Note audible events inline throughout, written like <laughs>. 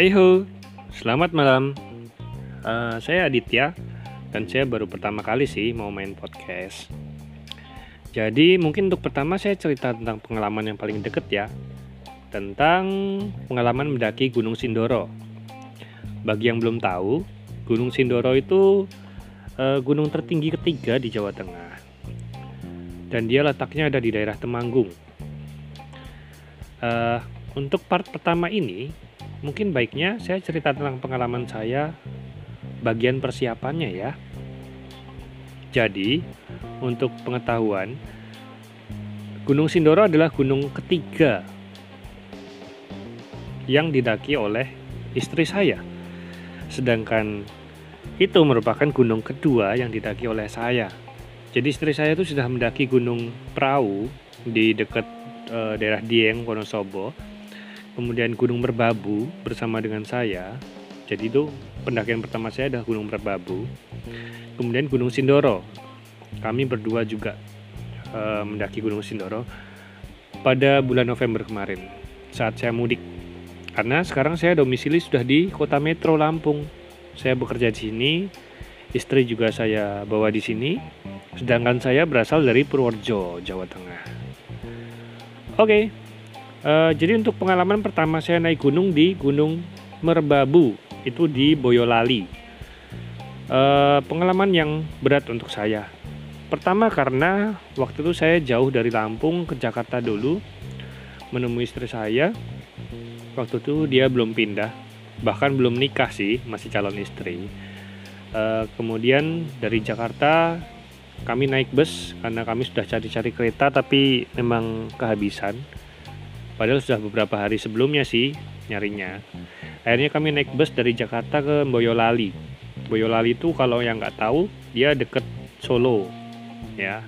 Hai ho, selamat malam. Uh, saya Aditya dan saya baru pertama kali sih mau main podcast. Jadi mungkin untuk pertama saya cerita tentang pengalaman yang paling deket ya, tentang pengalaman mendaki Gunung Sindoro. Bagi yang belum tahu, Gunung Sindoro itu uh, gunung tertinggi ketiga di Jawa Tengah, dan dia letaknya ada di daerah Temanggung. Uh, untuk part pertama ini, mungkin baiknya saya cerita tentang pengalaman saya bagian persiapannya ya. Jadi, untuk pengetahuan, Gunung Sindoro adalah gunung ketiga yang didaki oleh istri saya. Sedangkan itu merupakan gunung kedua yang didaki oleh saya. Jadi istri saya itu sudah mendaki Gunung Perahu di dekat e, daerah Dieng, Wonosobo kemudian Gunung Merbabu bersama dengan saya. Jadi itu pendakian pertama saya adalah Gunung Merbabu. Kemudian Gunung Sindoro. Kami berdua juga uh, mendaki Gunung Sindoro pada bulan November kemarin saat saya mudik. Karena sekarang saya domisili sudah di Kota Metro Lampung. Saya bekerja di sini, istri juga saya bawa di sini, sedangkan saya berasal dari Purworejo, Jawa Tengah. Oke, okay, Uh, jadi untuk pengalaman pertama saya naik gunung di Gunung Merbabu itu di Boyolali. Uh, pengalaman yang berat untuk saya. Pertama karena waktu itu saya jauh dari Lampung ke Jakarta dulu menemui istri saya. Waktu itu dia belum pindah, bahkan belum nikah sih, masih calon istri. Uh, kemudian dari Jakarta kami naik bus karena kami sudah cari-cari kereta tapi memang kehabisan Padahal sudah beberapa hari sebelumnya sih nyarinya. Akhirnya kami naik bus dari Jakarta ke Boyolali. Boyolali itu kalau yang nggak tahu dia deket Solo, ya.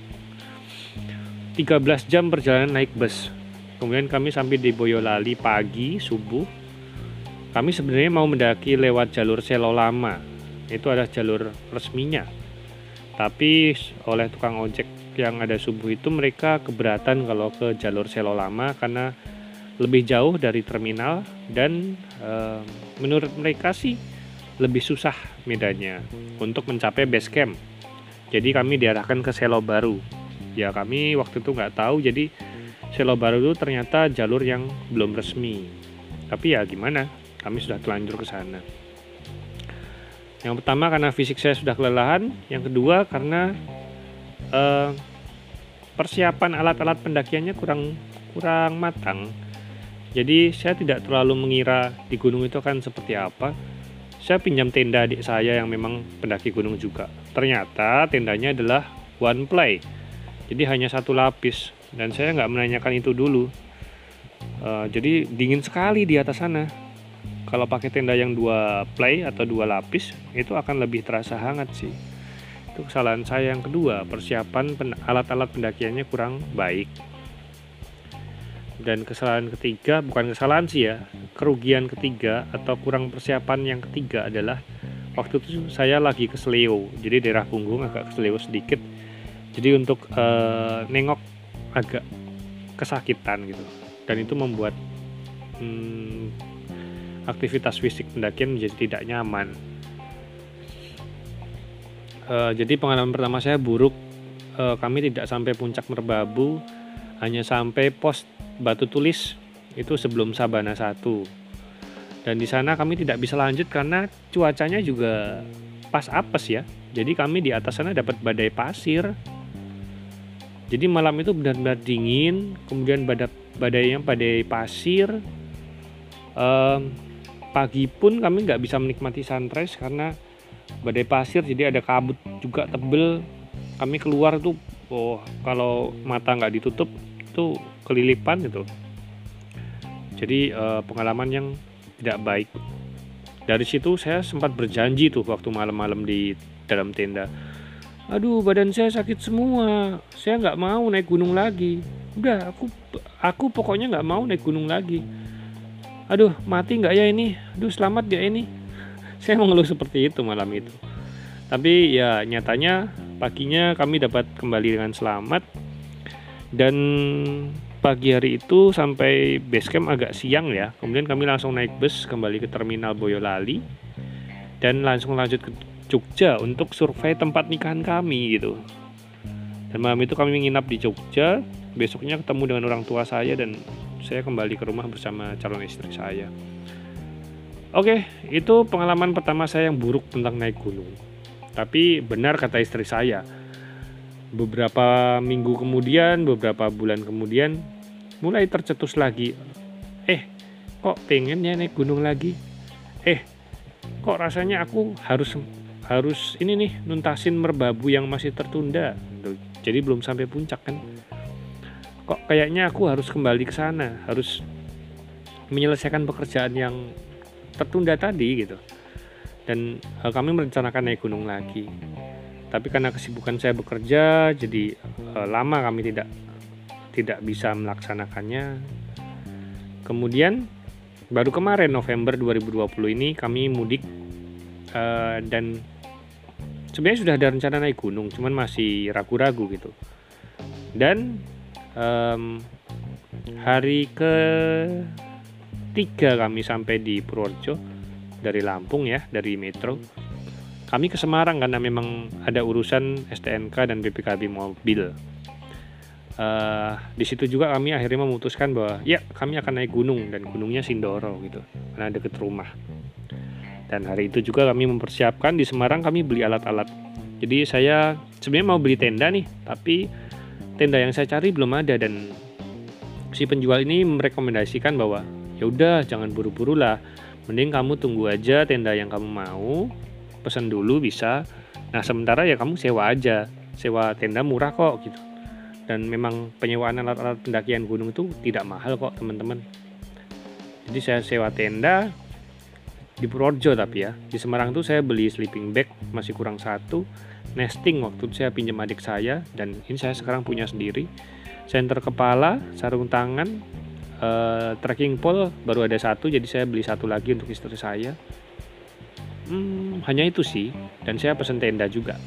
13 jam perjalanan naik bus. Kemudian kami sampai di Boyolali pagi subuh. Kami sebenarnya mau mendaki lewat jalur Selo Lama. Itu adalah jalur resminya. Tapi oleh tukang ojek yang ada subuh itu mereka keberatan kalau ke jalur Selo Lama karena lebih jauh dari terminal dan e, menurut mereka sih lebih susah medannya untuk mencapai base camp. Jadi kami diarahkan ke Selo Baru. Ya kami waktu itu nggak tahu jadi Selo Baru itu ternyata jalur yang belum resmi. Tapi ya gimana? Kami sudah telanjur ke sana. Yang pertama karena fisik saya sudah kelelahan, yang kedua karena eh, persiapan alat-alat pendakiannya kurang kurang matang jadi saya tidak terlalu mengira di gunung itu akan seperti apa. Saya pinjam tenda adik saya yang memang pendaki gunung juga. Ternyata tendanya adalah one play. Jadi hanya satu lapis dan saya nggak menanyakan itu dulu. Uh, jadi dingin sekali di atas sana. Kalau pakai tenda yang dua play atau dua lapis itu akan lebih terasa hangat sih. Itu kesalahan saya yang kedua, persiapan alat-alat pendakiannya kurang baik dan kesalahan ketiga bukan kesalahan sih ya kerugian ketiga atau kurang persiapan yang ketiga adalah waktu itu saya lagi ke Seleo. Jadi daerah punggung agak ke Seleo sedikit. Jadi untuk uh, nengok agak kesakitan gitu. Dan itu membuat hmm, aktivitas fisik pendakian menjadi tidak nyaman. Uh, jadi pengalaman pertama saya buruk. Uh, kami tidak sampai puncak merbabu hanya sampai pos batu tulis itu sebelum Sabana 1 dan di sana kami tidak bisa lanjut karena cuacanya juga pas apes ya. Jadi kami di atas sana dapat badai pasir. Jadi malam itu benar-benar dingin kemudian badai badainya badai pasir. Um, pagi pun kami nggak bisa menikmati sunrise karena badai pasir jadi ada kabut juga tebel. Kami keluar tuh oh kalau mata nggak ditutup tuh kelilipan gitu jadi uh, pengalaman yang tidak baik. Dari situ saya sempat berjanji tuh waktu malam-malam di dalam tenda aduh badan saya sakit semua. Saya nggak mau naik gunung lagi. Udah aku aku pokoknya nggak mau naik gunung lagi. Aduh mati nggak ya ini? Aduh selamat ya ini? <laughs> Saya mengeluh seperti itu malam itu. Tapi ya nyatanya paginya kami dapat kembali dengan selamat dan pagi hari itu sampai base camp agak siang ya. Kemudian kami langsung naik bus kembali ke terminal Boyolali dan langsung lanjut ke Jogja untuk survei tempat nikahan kami gitu. Dan malam itu kami menginap di Jogja. Besoknya ketemu dengan orang tua saya dan saya kembali ke rumah bersama calon istri saya. Oke, itu pengalaman pertama saya yang buruk tentang naik gunung. Tapi benar kata istri saya, beberapa minggu kemudian, beberapa bulan kemudian, mulai tercetus lagi. Eh, kok pengen ya naik gunung lagi? Eh, kok rasanya aku harus harus ini nih nuntasin merbabu yang masih tertunda. Jadi belum sampai puncak kan? Kok kayaknya aku harus kembali ke sana, harus menyelesaikan pekerjaan yang tertunda tadi gitu. Dan eh, kami merencanakan naik gunung lagi tapi karena kesibukan saya bekerja jadi uh, lama kami tidak tidak bisa melaksanakannya. Kemudian baru kemarin November 2020 ini kami mudik uh, dan sebenarnya sudah ada rencana naik gunung cuman masih ragu-ragu gitu. Dan um, hari ke tiga kami sampai di Purworejo dari Lampung ya dari metro kami ke Semarang karena memang ada urusan STNK dan BPKB mobil. Uh, di situ juga kami akhirnya memutuskan bahwa ya kami akan naik gunung dan gunungnya Sindoro gitu karena deket rumah. Dan hari itu juga kami mempersiapkan di Semarang kami beli alat-alat. Jadi saya sebenarnya mau beli tenda nih, tapi tenda yang saya cari belum ada dan si penjual ini merekomendasikan bahwa ya udah jangan buru-buru lah, mending kamu tunggu aja tenda yang kamu mau, pesan dulu bisa. Nah sementara ya kamu sewa aja. Sewa tenda murah kok gitu. Dan memang penyewaan alat-alat pendakian gunung itu tidak mahal kok teman-teman. Jadi saya sewa tenda di Purworejo tapi ya. Di Semarang tuh saya beli sleeping bag masih kurang satu. Nesting waktu itu saya pinjam adik saya dan ini saya sekarang punya sendiri. Center kepala sarung tangan uh, trekking pole baru ada satu jadi saya beli satu lagi untuk istri saya hmm, hanya itu sih. Dan saya pesan tenda juga.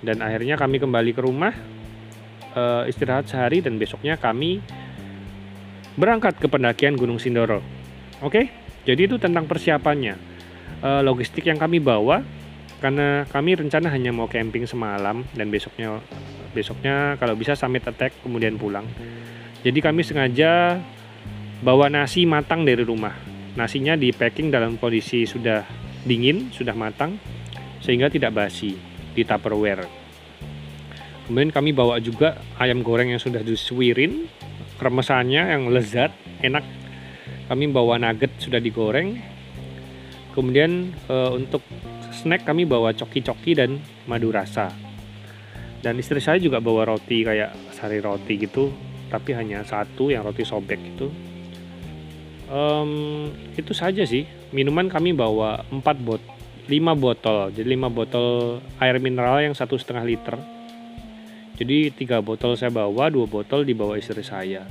Dan akhirnya kami kembali ke rumah uh, istirahat sehari dan besoknya kami berangkat ke pendakian Gunung Sindoro. Oke? Jadi itu tentang persiapannya. Uh, logistik yang kami bawa karena kami rencana hanya mau camping semalam dan besoknya besoknya kalau bisa summit attack kemudian pulang. Jadi kami sengaja bawa nasi matang dari rumah Nasinya di packing dalam kondisi sudah dingin, sudah matang, sehingga tidak basi di tupperware. Kemudian kami bawa juga ayam goreng yang sudah disuirin, kremesannya yang lezat, enak. Kami bawa nugget sudah digoreng. Kemudian e, untuk snack kami bawa coki-coki dan madu rasa. Dan istri saya juga bawa roti kayak sari roti gitu, tapi hanya satu yang roti sobek itu um, itu saja sih. Minuman kami bawa 4 bot 5 botol. Jadi 5 botol air mineral yang satu setengah liter. Jadi tiga botol saya bawa dua botol dibawa istri saya.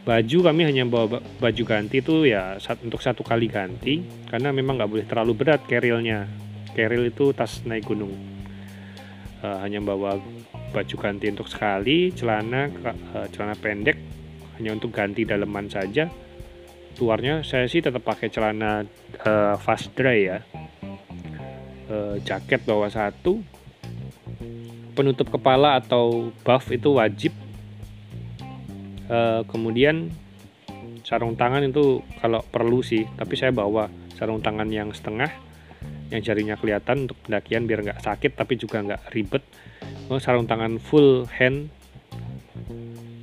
Baju kami hanya bawa baju ganti itu ya untuk satu kali ganti. Karena memang nggak boleh terlalu berat kerilnya. Keril itu tas naik gunung. Uh, hanya bawa baju ganti untuk sekali celana uh, celana pendek. Hanya untuk ganti daleman saja luarnya saya sih tetap pakai celana uh, fast dry ya. Uh, jaket bawah satu. Penutup kepala atau buff itu wajib. Uh, kemudian sarung tangan itu kalau perlu sih tapi saya bawa sarung tangan yang setengah yang jarinya kelihatan untuk pendakian biar nggak sakit tapi juga nggak ribet. Oh, sarung tangan full hand.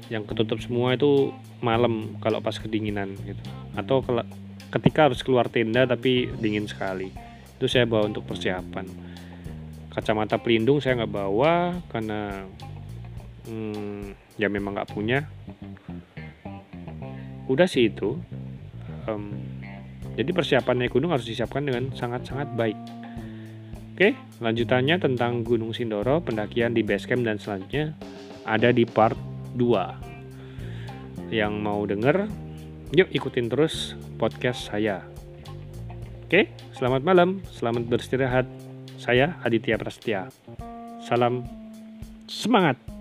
Yang ketutup semua itu malam kalau pas kedinginan gitu atau ketika harus keluar tenda tapi dingin sekali. Itu saya bawa untuk persiapan. Kacamata pelindung saya nggak bawa karena hmm, ya memang nggak punya. Udah sih itu. Um, jadi persiapan naik gunung harus disiapkan dengan sangat-sangat baik. Oke, lanjutannya tentang Gunung Sindoro, pendakian di base camp dan selanjutnya ada di part 2. Yang mau denger Yuk ikutin terus podcast saya. Oke, selamat malam, selamat beristirahat. Saya Aditya Prasetya. Salam semangat.